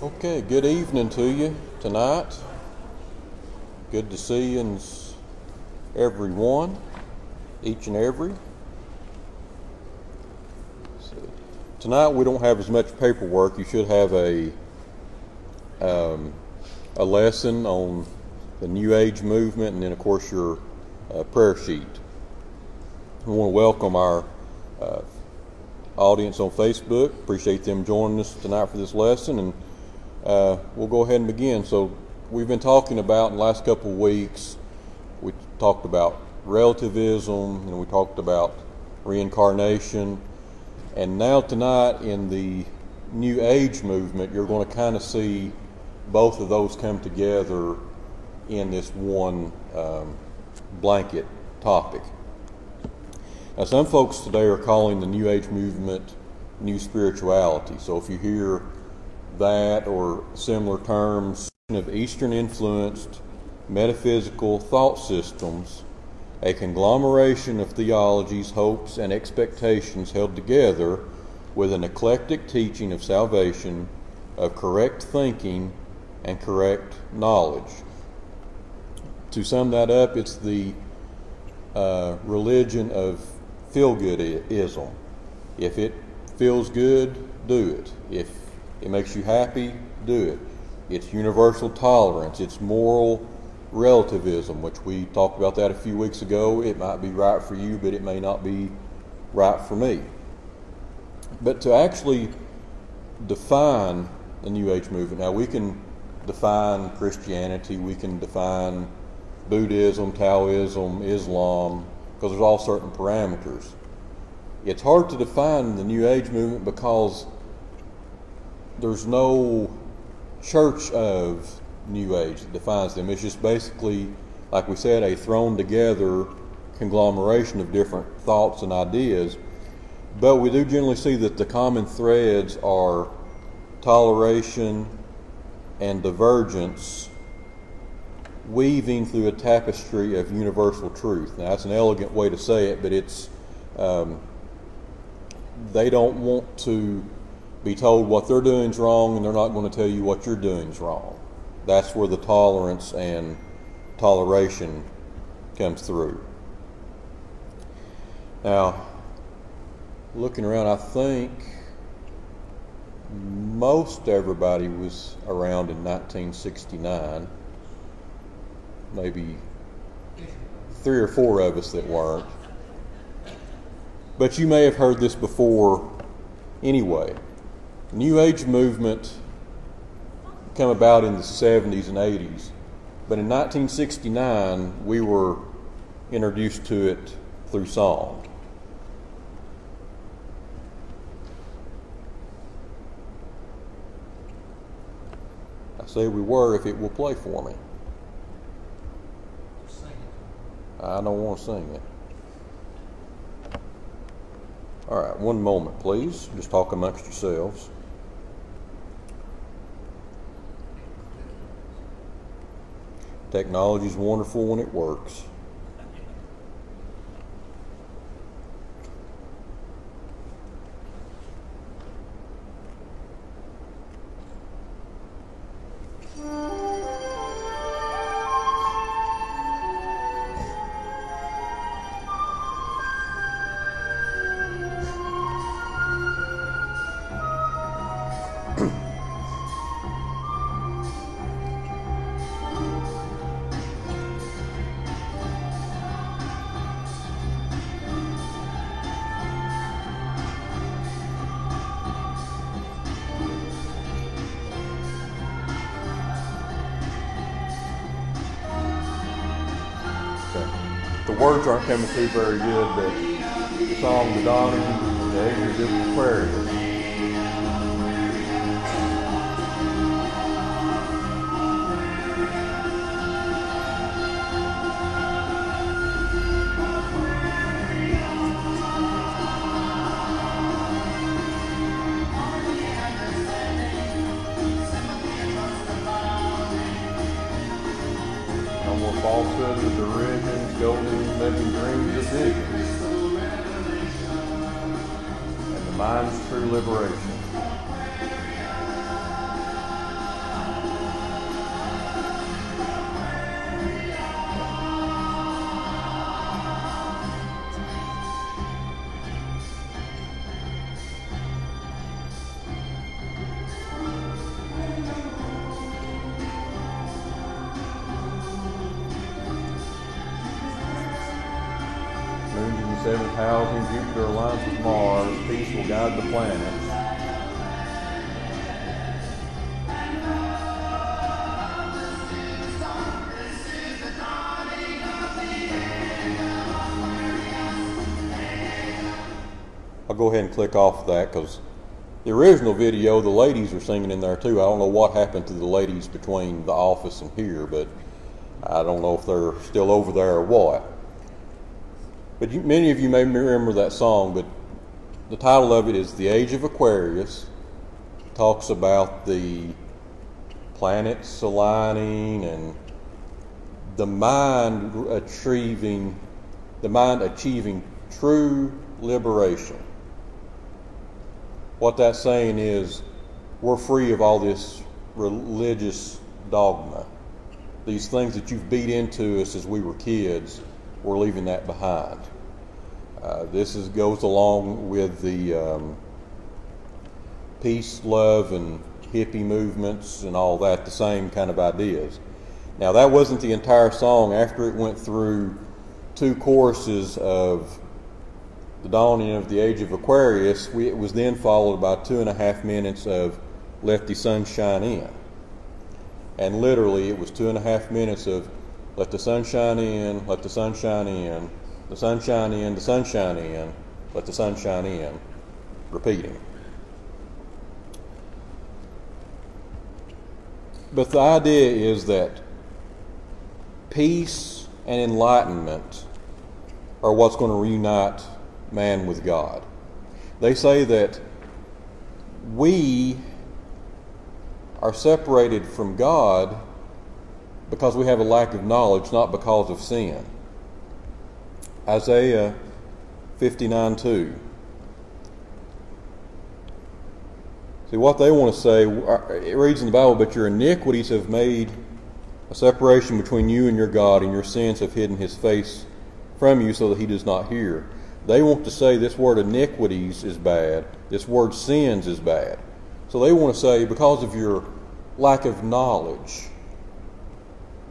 Okay, good evening to you tonight. Good to see you everyone, each and every. So, Tonight we don't have as much paperwork. You should have a um, a lesson on the New Age movement, and then of course your uh, prayer sheet. I want to welcome our uh, audience on Facebook. Appreciate them joining us tonight for this lesson, and uh, we'll go ahead and begin. So, we've been talking about in the last couple of weeks. We talked about relativism, and we talked about reincarnation, and now tonight in the New Age movement, you're going to kind of see both of those come together in this one um, blanket topic. Now, some folks today are calling the New Age movement New Spirituality. So, if you hear that or similar terms of Eastern influenced metaphysical thought systems, a conglomeration of theologies, hopes, and expectations held together with an eclectic teaching of salvation, of correct thinking, and correct knowledge. To sum that up, it's the uh, religion of feel-good goodism. If it feels good, do it. If it makes you happy, do it. It's universal tolerance. It's moral relativism, which we talked about that a few weeks ago. It might be right for you, but it may not be right for me. But to actually define the New Age movement, now we can define Christianity, we can define Buddhism, Taoism, Islam, because there's all certain parameters. It's hard to define the New Age movement because there's no church of New Age that defines them. It's just basically, like we said, a thrown together conglomeration of different thoughts and ideas. But we do generally see that the common threads are toleration and divergence weaving through a tapestry of universal truth. Now, that's an elegant way to say it, but it's um, they don't want to be told what they're doing is wrong, and they're not going to tell you what you're doing is wrong. That's where the tolerance and toleration comes through. Now, looking around, I think most everybody was around in 1969 maybe three or four of us that weren't. But you may have heard this before anyway. New Age movement came about in the 70s and 80s, but in 1969 we were introduced to it through song. I say we were if it will play for me. I don't want to sing it. All right, one moment, please. Just talk amongst yourselves. Technology is wonderful when it works. Coming very good, but the song, The Dawning, housing, Jupiter aligns with Mars, peace will guide the planets. I'll go ahead and click off that because the original video, the ladies are singing in there too. I don't know what happened to the ladies between the office and here, but I don't know if they're still over there or what. But you, many of you may remember that song, but the title of it is The Age of Aquarius. It talks about the planets aligning and the mind achieving the mind achieving true liberation. What that's saying is we're free of all this religious dogma. These things that you've beat into us as we were kids, we're leaving that behind. Uh, this is, goes along with the um, peace, love, and hippie movements and all that, the same kind of ideas. Now, that wasn't the entire song. After it went through two choruses of the dawning of the age of Aquarius, we, it was then followed by two and a half minutes of Let the Sun Shine In. And literally, it was two and a half minutes of Let the sun shine in, let the sun shine in, the sun shine in, the sun shine in, let the sun shine in, repeating. But the idea is that peace and enlightenment are what's going to reunite man with God. They say that we are separated from God because we have a lack of knowledge, not because of sin. Isaiah 59 2. See, what they want to say, uh, it reads in the Bible, but your iniquities have made a separation between you and your God, and your sins have hidden his face from you so that he does not hear. They want to say this word iniquities is bad, this word sins is bad. So they want to say because of your lack of knowledge,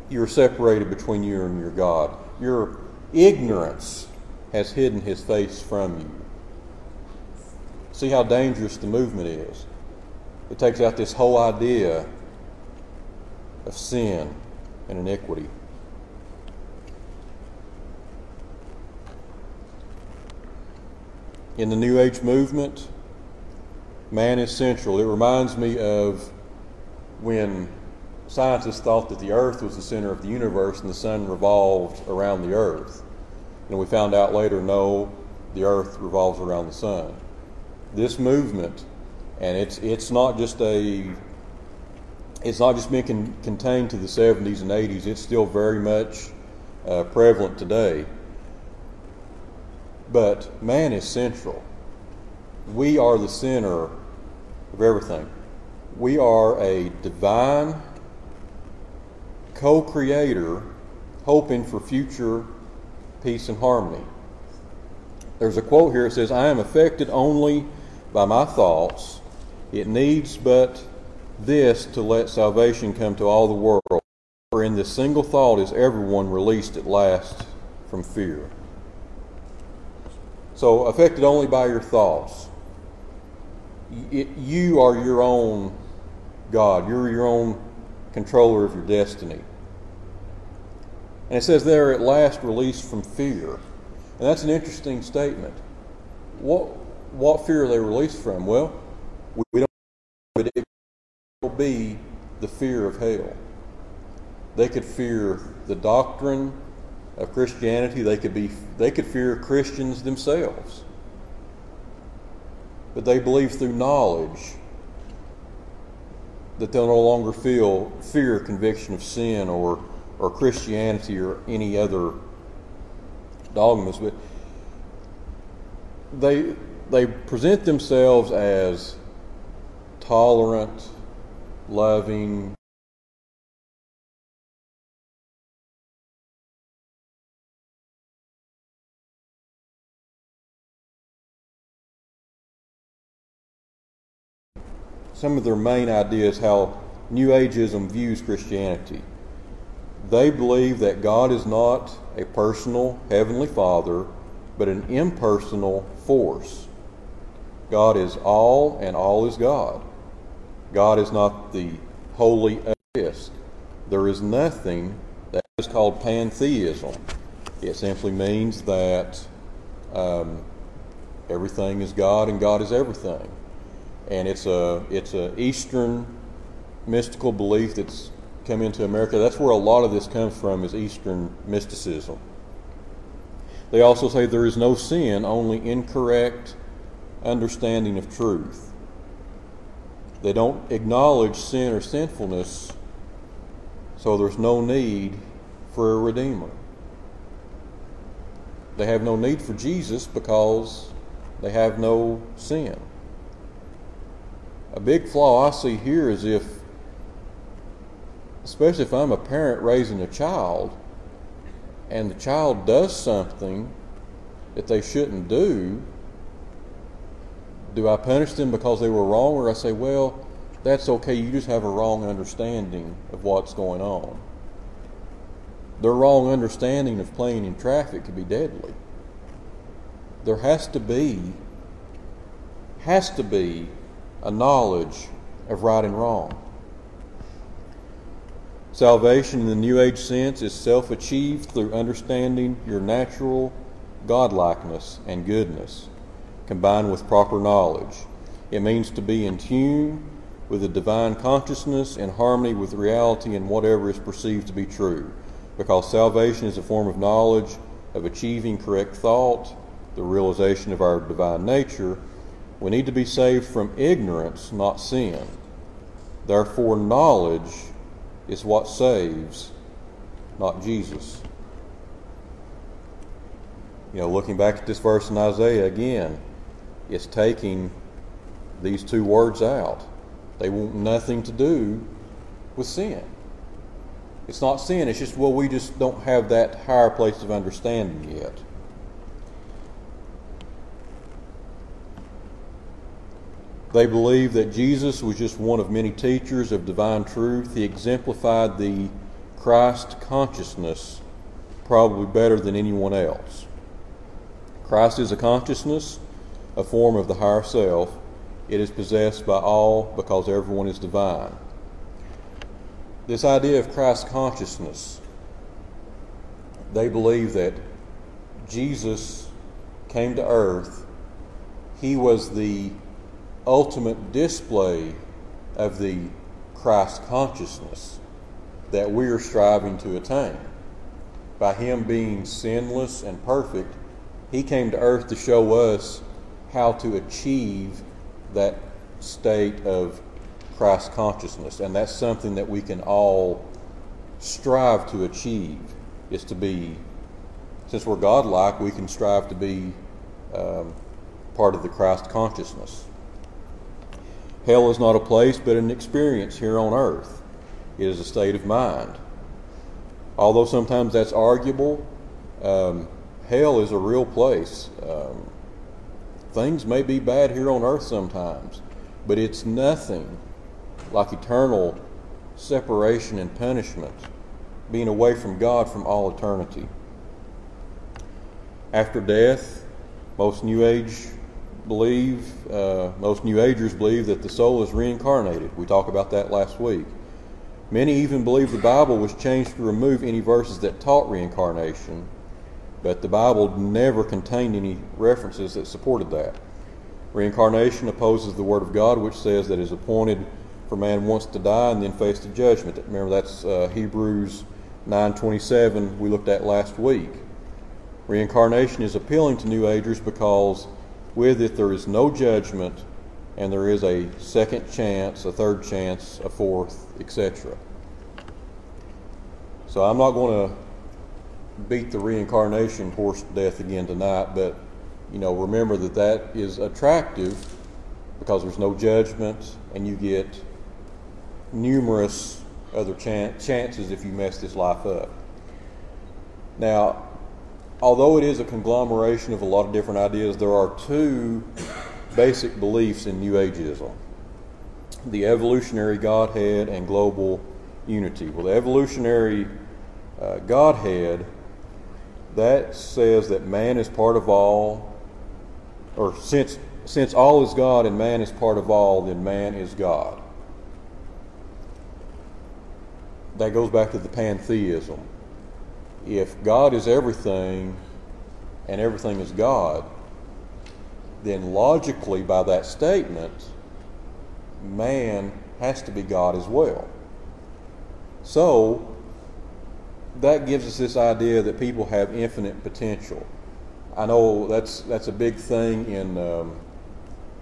you're separated between you and your God. Your ignorance has hidden his face from you. See how dangerous the movement is. It takes out this whole idea of sin and iniquity. in the New Age movement, man is central. It reminds me of when scientists thought that the earth was the center of the universe and the sun revolved around the earth. And we found out later, no, the earth revolves around the sun. This movement, and it's, it's not just a it's not just been con- contained to the 70s and 80s, it's still very much uh, prevalent today. But man is central. We are the center of everything. We are a divine co creator hoping for future peace and harmony. There's a quote here that says, I am affected only by my thoughts. It needs but this to let salvation come to all the world. For in this single thought is everyone released at last from fear. So, affected only by your thoughts. It, you are your own God. You're your own controller of your destiny. And it says they're at last released from fear. And that's an interesting statement. What, what fear are they released from? Well, we don't know, but it will be the fear of hell. They could fear the doctrine of Christianity. They could be they could fear Christians themselves. But they believe through knowledge that they'll no longer feel fear conviction of sin or or Christianity or any other dogmas, but they they present themselves as tolerant, loving, some of their main ideas how New Ageism views Christianity. They believe that God is not a personal heavenly Father but an impersonal force. God is all, and all is God. God is not the wholly atheist. There is nothing that is called pantheism. It simply means that um, everything is God and God is everything, and it's a it's a Eastern mystical belief that's come into America. That's where a lot of this comes from is Eastern mysticism. They also say there is no sin, only incorrect understanding of truth. They don't acknowledge sin or sinfulness, so there's no need for a Redeemer. They have no need for Jesus because they have no sin. A big flaw I see here is if, especially if I'm a parent raising a child, and the child does something that they shouldn't do, do I punish them because they were wrong, or I say, well, that's okay, you just have a wrong understanding of what's going on? Their wrong understanding of playing in traffic could be deadly. There has to be, has to be a knowledge of right and wrong. Salvation in the New Age sense is self achieved through understanding your natural godlikeness and goodness, combined with proper knowledge. It means to be in tune with the divine consciousness in harmony with reality and whatever is perceived to be true, because salvation is a form of knowledge of achieving correct thought, the realization of our divine nature. We need to be saved from ignorance, not sin. Therefore, knowledge is what saves, not Jesus. You know, looking back at this verse in Isaiah again, it's taking these two words out. They want nothing to do with sin. It's not sin, it's just, well, we just don't have that higher place of understanding yet. They believe that Jesus was just one of many teachers of divine truth. He exemplified the Christ consciousness probably better than anyone else. Christ is a consciousness, a form of the higher self. It is possessed by all because everyone is divine. This idea of Christ consciousness, they believe that Jesus came to earth. He was the ultimate display of the Christ consciousness that we are striving to attain. By Him being sinless and perfect, He came to earth to show us how to achieve that state of Christ consciousness. And that's something that we can all strive to achieve, is to be, since we're godlike, we can strive to be um, part of the Christ consciousness. Hell is not a place, but an experience here on earth. It is a state of mind. Although sometimes that's arguable, um, hell is a real place. Um, things may be bad here on earth sometimes, but it's nothing like eternal separation and punishment, being away from God from all eternity. After death, most New Age believe, uh, most New Agers believe that the soul is reincarnated. We talked about that last week. Many even believe the Bible was changed to remove any verses that taught reincarnation, but the Bible never contained any references that supported that. Reincarnation opposes the Word of God, which says that it is appointed for man once to die and then face the judgment. Remember, that's uh, Hebrews 9:27 we looked at last week. Reincarnation is appealing to New Agers because with it, there is no judgment, and there is a second chance, a third chance, a fourth, etc. So I'm not going to beat the reincarnation horse to death again tonight, but you know, remember that that is attractive because there's no judgment, and you get numerous other chan- chances if you mess this life up. Now, although it is a conglomeration of a lot of different ideas, there are two basic beliefs in New Ageism the evolutionary Godhead and global unity. Well, the evolutionary uh, Godhead that says that man is part of all, or since since all is God and man is part of all, then man is God. That goes back to the pantheism. If God is everything and everything is God, then logically, by that statement, man has to be God as well. So, that gives us this idea that people have infinite potential. I know that's that's a big thing in um,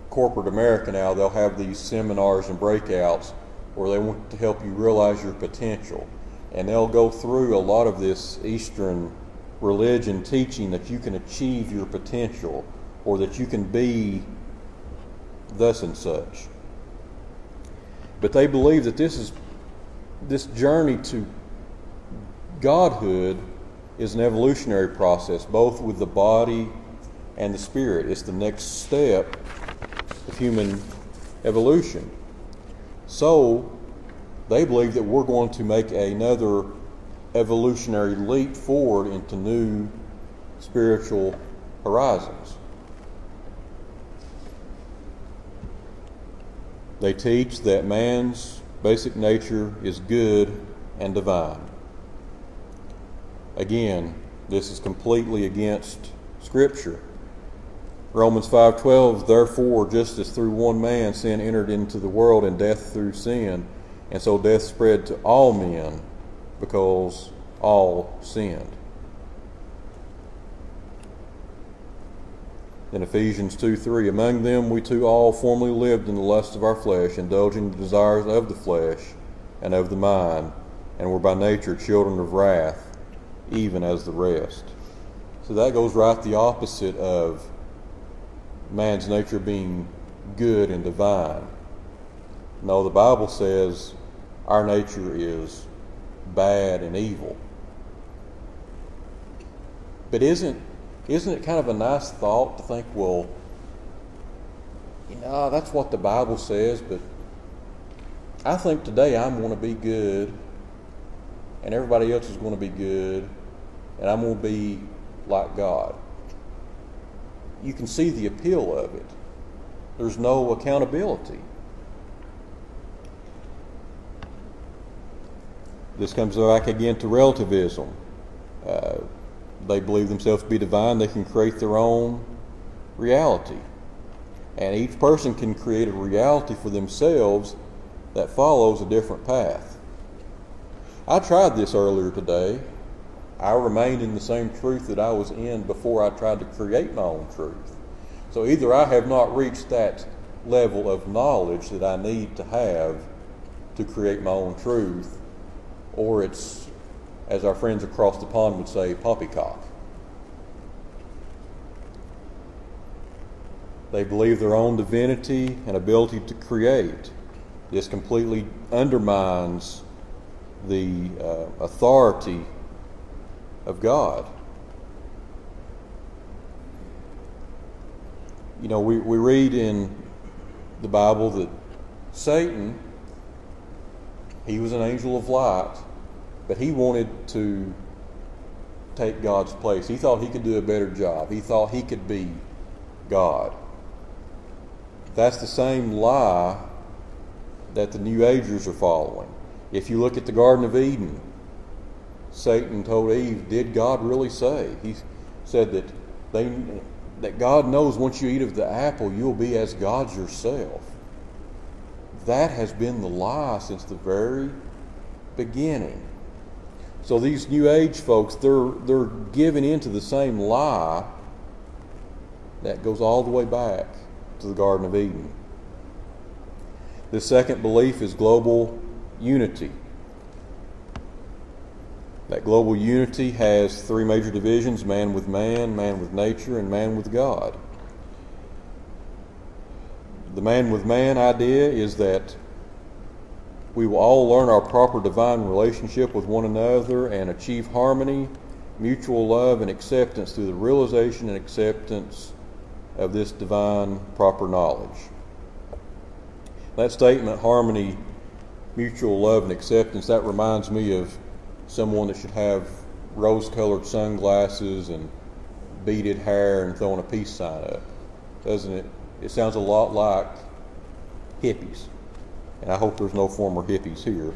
corporate America now. They'll have these seminars and breakouts where they want to help you realize your potential, and they'll go through a lot of this Eastern religion teaching that you can achieve your potential or that you can be thus and such. But they believe that this is this journey to godhood is an evolutionary process, both with the body and the spirit. It's the next step of human evolution. So, they believe that we're going to make another evolutionary leap forward into new spiritual horizons. They teach that man's basic nature is good and divine. Again, this is completely against Scripture. Romans 5:12 Therefore just as through one man sin entered into the world and death through sin and so death spread to all men because all sinned. In Ephesians 2 3, among them we too all formerly lived in the lust of our flesh, indulging the desires of the flesh and of the mind, and were by nature children of wrath, even as the rest. So that goes right the opposite of man's nature being good and divine. No, the Bible says our nature is bad and evil. But isn't isn't it kind of a nice thought to think, well, you know, that's what the Bible says, but I think today I'm going to be good, and everybody else is going to be good, and I'm going to be like God. You can see the appeal of it. There's no accountability. This comes back again to relativism. Uh, they believe themselves to be divine, they can create their own reality. And each person can create a reality for themselves that follows a different path. I tried this earlier today. I remained in the same truth that I was in before I tried to create my own truth. So either I have not reached that level of knowledge that I need to have to create my own truth, or it's as our friends across the pond would say, poppycock. They believe their own divinity and ability to create. This completely undermines the uh, authority of God. You know, we, we read in the Bible that Satan, he was an angel of light, but he wanted to take God's place. He thought he could do a better job. He thought he could be God. That's the same lie that the New Agers are following. If you look at the Garden of Eden, Satan told Eve, Did God really say? He said that they that God knows once you eat of the apple, you'll be as God yourself. That has been the lie since the very beginning. So these New Age folks, they're, they're giving into the same lie that goes all the way back to the Garden of Eden. The second belief is global unity. That global unity has three major divisions man with man, man with nature, and man with God. The man with man idea is that we will all learn our proper divine relationship with one another and achieve harmony, mutual love, and acceptance through the realization and acceptance of this divine proper knowledge. That statement, harmony, mutual love, and acceptance, that reminds me of someone that should have rose colored sunglasses and beaded hair and throwing a peace sign up. Doesn't it? It sounds a lot like hippies. And I hope there's no former hippies here.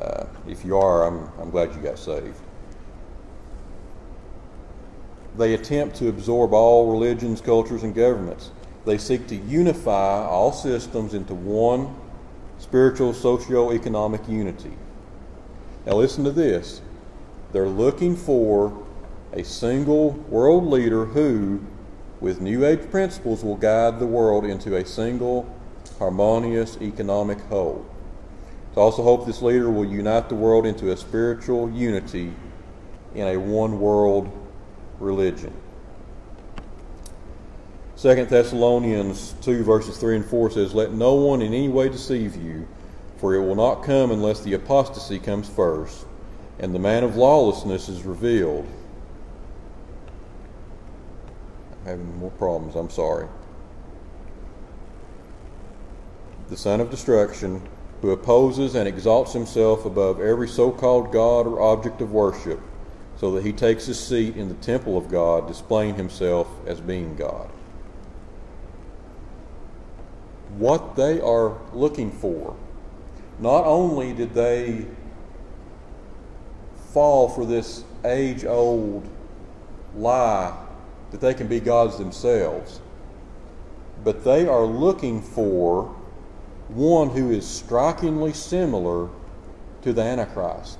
Uh, if you are, I'm, I'm glad you got saved. They attempt to absorb all religions, cultures, and governments. They seek to unify all systems into one spiritual, socio-economic unity. Now listen to this. They're looking for a single world leader who, with New Age principles, will guide the world into a single, harmonious economic whole. To also hope this leader will unite the world into a spiritual unity in a one world religion. 2 Thessalonians 2, verses 3 and 4 says, Let no one in any way deceive you, for it will not come unless the apostasy comes first, and the man of lawlessness is revealed. I'm having more problems, I'm sorry. The son of destruction, who opposes and exalts himself above every so called God or object of worship, so that he takes his seat in the temple of God, displaying himself as being God. What they are looking for, not only did they fall for this age old lie that they can be gods themselves, but they are looking for one who is strikingly similar to the Antichrist.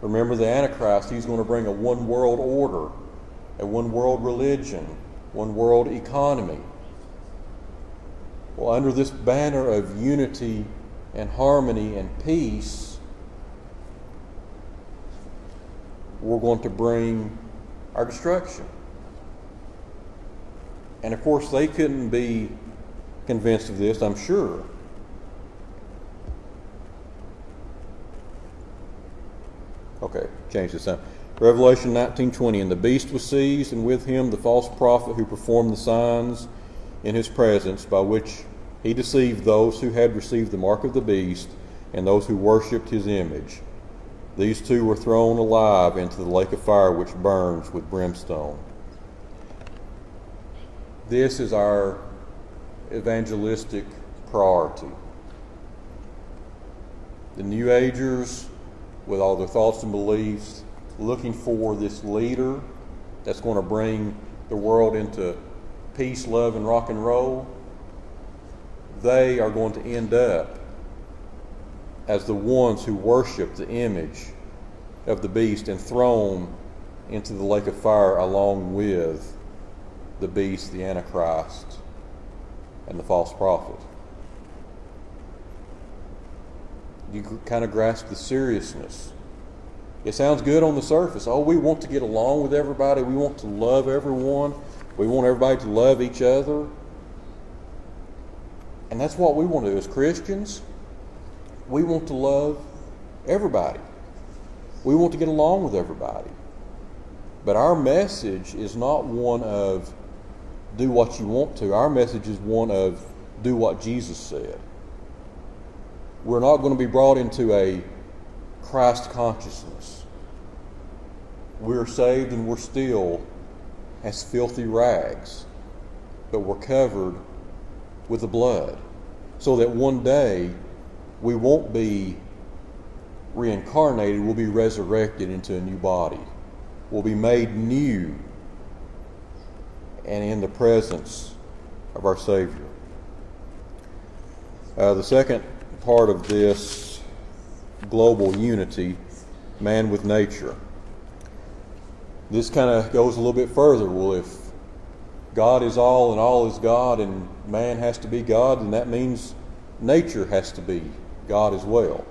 Remember, the Antichrist, he's going to bring a one world order, a one world religion, one world economy. Well, under this banner of unity and harmony and peace, we're going to bring our destruction. And of course, they couldn't be convinced of this, I'm sure. Okay, change this up. Revelation 19:20 and the beast was seized and with him the false prophet who performed the signs in his presence by which he deceived those who had received the mark of the beast and those who worshipped his image. These two were thrown alive into the lake of fire which burns with brimstone. This is our evangelistic priority. The New Agers, with all their thoughts and beliefs, looking for this leader that's going to bring the world into peace, love, and rock and roll, they are going to end up as the ones who worship the image of the beast and thrown into the lake of fire along with the beast, the Antichrist, and the false prophet. You kind of grasp the seriousness. It sounds good on the surface. Oh, we want to get along with everybody. We want to love everyone. We want everybody to love each other. And that's what we want to do as Christians. We want to love everybody. We want to get along with everybody. But our message is not one of do what you want to. Our message is one of do what Jesus said. We're not going to be brought into a Christ consciousness. We're saved and we're still as filthy rags, but we're covered with the blood so that one day we won't be reincarnated, we'll be resurrected into a new body. We'll be made new and in the presence of our Savior. Uh, the second part of this global unity, man with nature. This kind of goes a little bit further. Well, if God is all and all is God and man has to be God, then that means nature has to be God as well.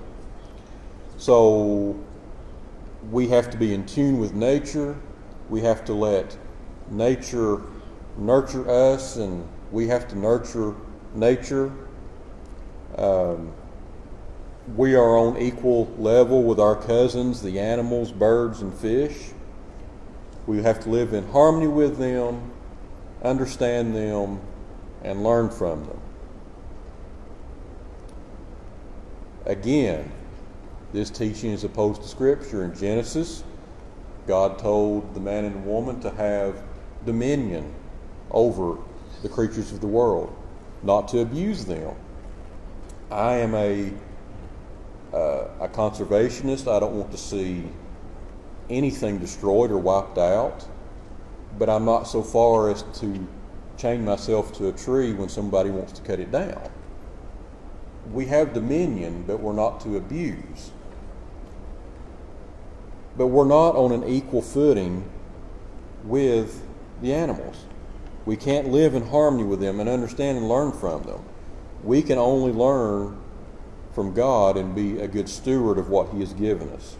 So we have to be in tune with nature. We have to let nature nurture us and we have to nurture nature. Um, we are on equal level with our cousins, the animals, birds, and fish. We have to live in harmony with them, understand them, and learn from them. Again, This teaching is opposed to Scripture. In Genesis, God told the man and woman to have dominion over the creatures of the world, not to abuse them. I am a uh, a conservationist. I don't want to see anything destroyed or wiped out, but I'm not so far as to chain myself to a tree when somebody wants to cut it down. We have dominion, but we're not to abuse. But we're not on an equal footing with the animals. We can't live in harmony with them and understand and learn from them. We can only learn from God and be a good steward of what He has given us.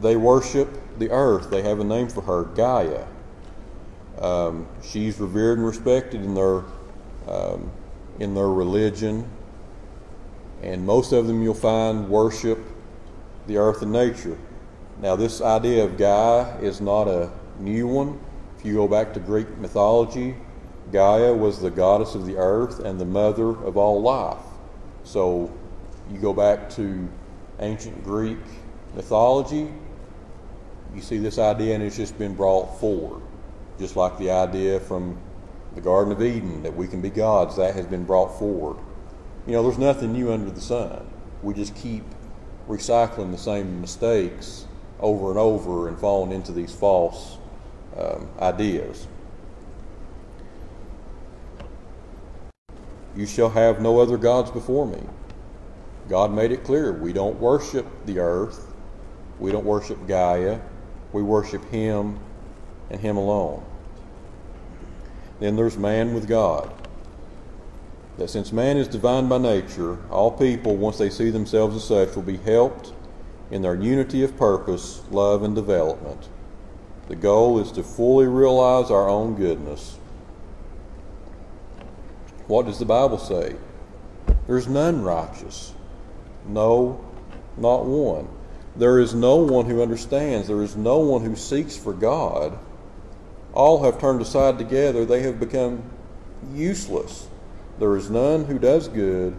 They worship the earth. They have a name for her, Gaia. Um, she's revered and respected in their um, in their religion, and most of them you'll find worship the earth and nature. Now, this idea of Gaia is not a new one. If you go back to Greek mythology, Gaia was the goddess of the earth and the mother of all life. So, you go back to ancient Greek mythology, you see this idea and it's just been brought forward. Just like the idea from the Garden of Eden that we can be gods, that has been brought forward. You know, there's nothing new under the sun. We just keep recycling the same mistakes over and over and falling into these false um, ideas. You shall have no other gods before me. God made it clear we don't worship the earth, we don't worship Gaia, we worship Him and Him alone. Then there's man with God. That since man is divine by nature, all people, once they see themselves as such, will be helped in their unity of purpose, love, and development. The goal is to fully realize our own goodness. What does the Bible say? There's none righteous. No, not one. There is no one who understands. There is no one who seeks for God. All have turned aside together. They have become useless. There is none who does good.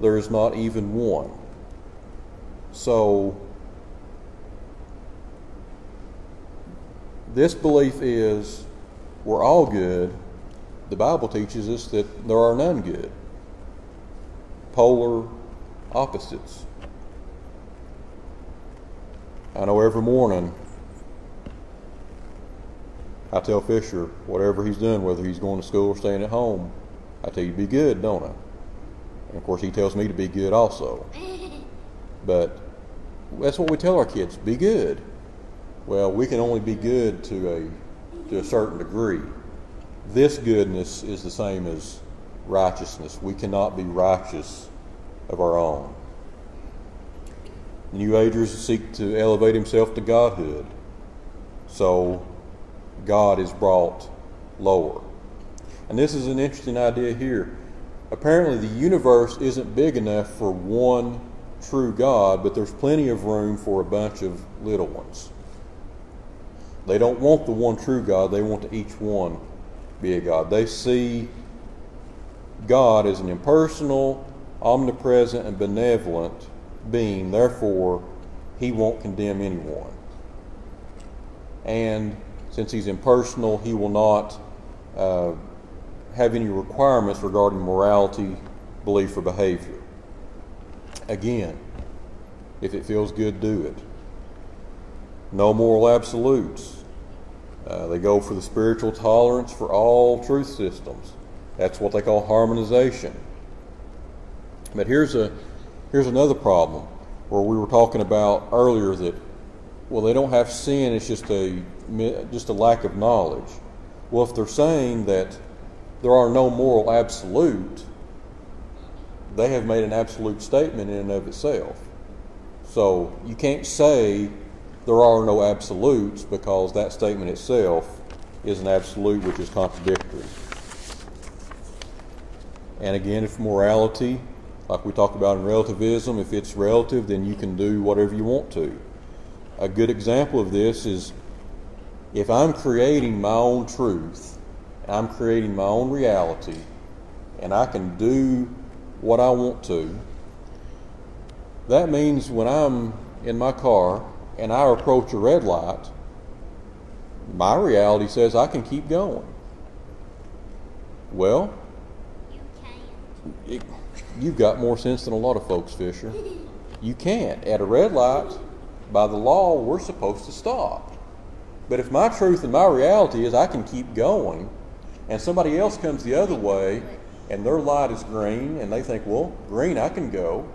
There is not even one. So, this belief is we're all good. The Bible teaches us that there are none good. Polar opposites. I know every morning I tell Fisher, whatever he's doing, whether he's going to school or staying at home, I tell you, be good, don't I? And of course, he tells me to be good also. But that's what we tell our kids be good. Well, we can only be good to a, to a certain degree. This goodness is the same as righteousness. We cannot be righteous of our own. New Agers seek to elevate himself to godhood. So God is brought lower. And this is an interesting idea here. Apparently, the universe isn't big enough for one true God, but there's plenty of room for a bunch of little ones. They don't want the one true God, they want to each one be a God. They see God as an impersonal, omnipresent, and benevolent being, therefore, he won't condemn anyone. And since he's impersonal, he will not uh, have any requirements regarding morality, belief, or behavior. Again, if it feels good, do it. No moral absolutes. Uh, they go for the spiritual tolerance for all truth systems. That's what they call harmonization. But here's a Here's another problem where we were talking about earlier that, well, they don't have sin, it's just a, just a lack of knowledge. Well, if they're saying that there are no moral absolute, they have made an absolute statement in and of itself. So you can't say there are no absolutes because that statement itself is an absolute which is contradictory. And again, if morality like we talked about in relativism, if it's relative, then you can do whatever you want to. A good example of this is if I'm creating my own truth, I'm creating my own reality, and I can do what I want to, That means when I'm in my car and I approach a red light, my reality says I can keep going. Well, You can't. you've got more sense than a lot of folks, Fisher. You can't. At a red light, by the law, we're supposed to stop. But if my truth and my reality is I can keep going, and somebody else comes the other way and their light is green, and they think, well, green, I can go,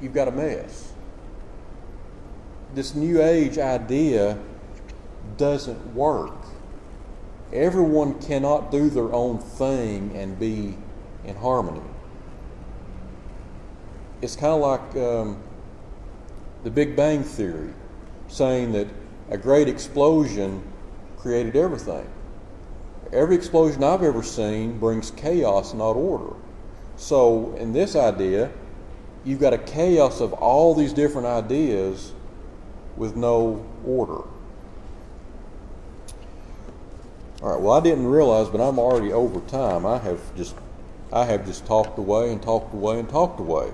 you've got a mess. This new age idea doesn't work. Everyone cannot do their own thing and be in harmony. It's kind of like um, the Big Bang Theory, saying that a great explosion created everything. Every explosion I've ever seen brings chaos, not order. So, in this idea, you've got a chaos of all these different ideas with no order. All right. Well, I didn't realize, but I'm already over time. I have just, I have just talked away and talked away and talked away.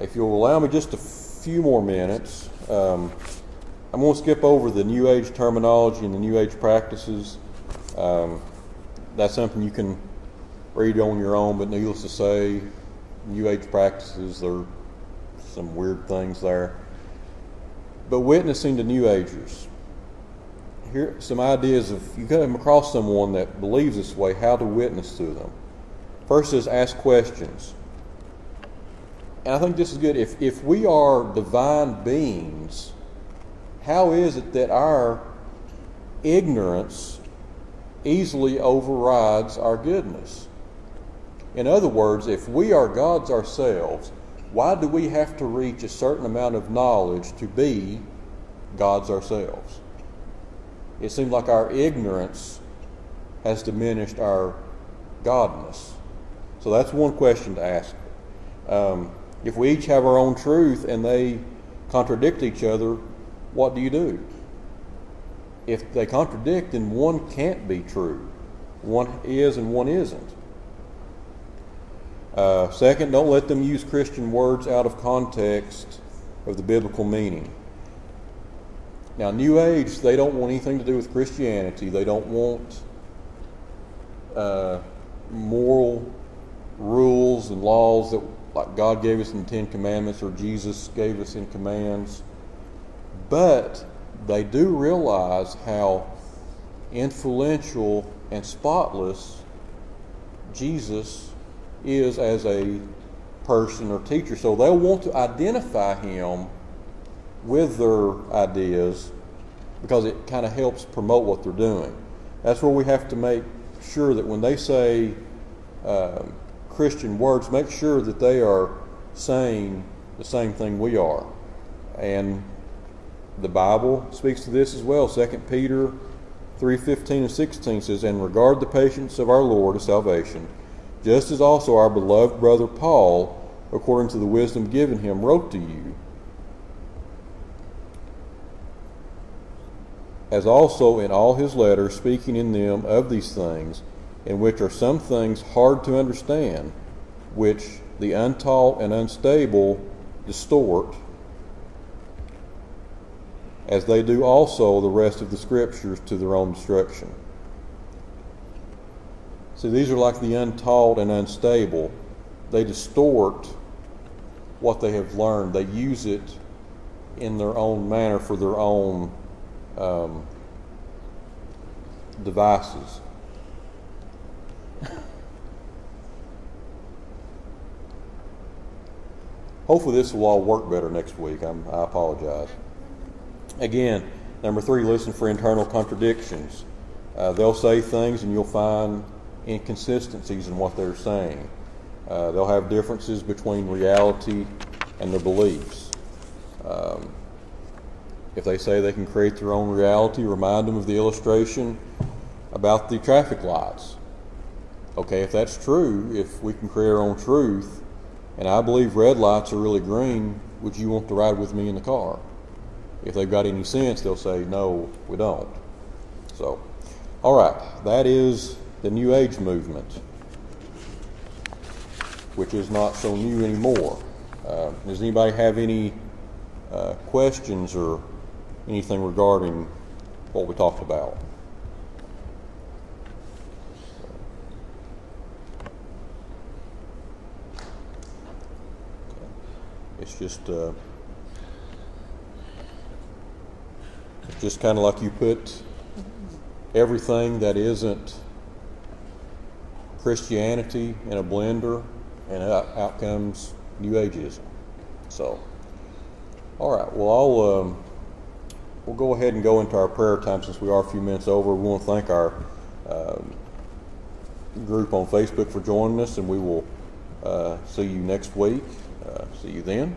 If you'll allow me just a few more minutes, um, I'm going to skip over the New Age terminology and the New Age practices. Um, that's something you can read on your own, but needless to say, New Age practices, there are some weird things there. But witnessing to New Agers, here some ideas of you come across someone that believes this way, how to witness to them. First is ask questions. And I think this is good. If, if we are divine beings, how is it that our ignorance easily overrides our goodness? In other words, if we are gods ourselves, why do we have to reach a certain amount of knowledge to be gods ourselves? It seems like our ignorance has diminished our godness. So that's one question to ask. Um, if we each have our own truth and they contradict each other, what do you do? If they contradict, then one can't be true. One is and one isn't. Uh, second, don't let them use Christian words out of context of the biblical meaning. Now, New Age, they don't want anything to do with Christianity. They don't want uh, moral rules and laws that, like God gave us in the Ten Commandments or Jesus gave us in commands. But they do realize how influential and spotless Jesus is as a person or teacher. So they'll want to identify him with their ideas because it kind of helps promote what they're doing. That's where we have to make sure that when they say um, Christian words, make sure that they are saying the same thing we are. And the Bible speaks to this as well. 2 Peter 3:15 and 16 says, "And regard the patience of our Lord of salvation, just as also our beloved brother Paul, according to the wisdom given him, wrote to you, as also in all his letters, speaking in them of these things, in which are some things hard to understand, which the untaught and unstable distort, as they do also the rest of the scriptures to their own destruction. See, these are like the untaught and unstable. They distort what they have learned, they use it in their own manner for their own um, devices. Hopefully, this will all work better next week. I'm, I apologize. Again, number three, listen for internal contradictions. Uh, they'll say things and you'll find inconsistencies in what they're saying. Uh, they'll have differences between reality and their beliefs. Um, if they say they can create their own reality, remind them of the illustration about the traffic lights. Okay, if that's true, if we can create our own truth, and I believe red lights are really green, would you want to ride with me in the car? If they've got any sense, they'll say, no, we don't. So, all right, that is the New Age movement, which is not so new anymore. Uh, does anybody have any uh, questions or anything regarding what we talked about? It's just, uh, it's just kind of like you put everything that isn't Christianity in a blender, and out, comes New Ageism. So, all right. Well, I'll um, we'll go ahead and go into our prayer time since we are a few minutes over. We want to thank our um, group on Facebook for joining us, and we will uh, see you next week. Uh, see you then.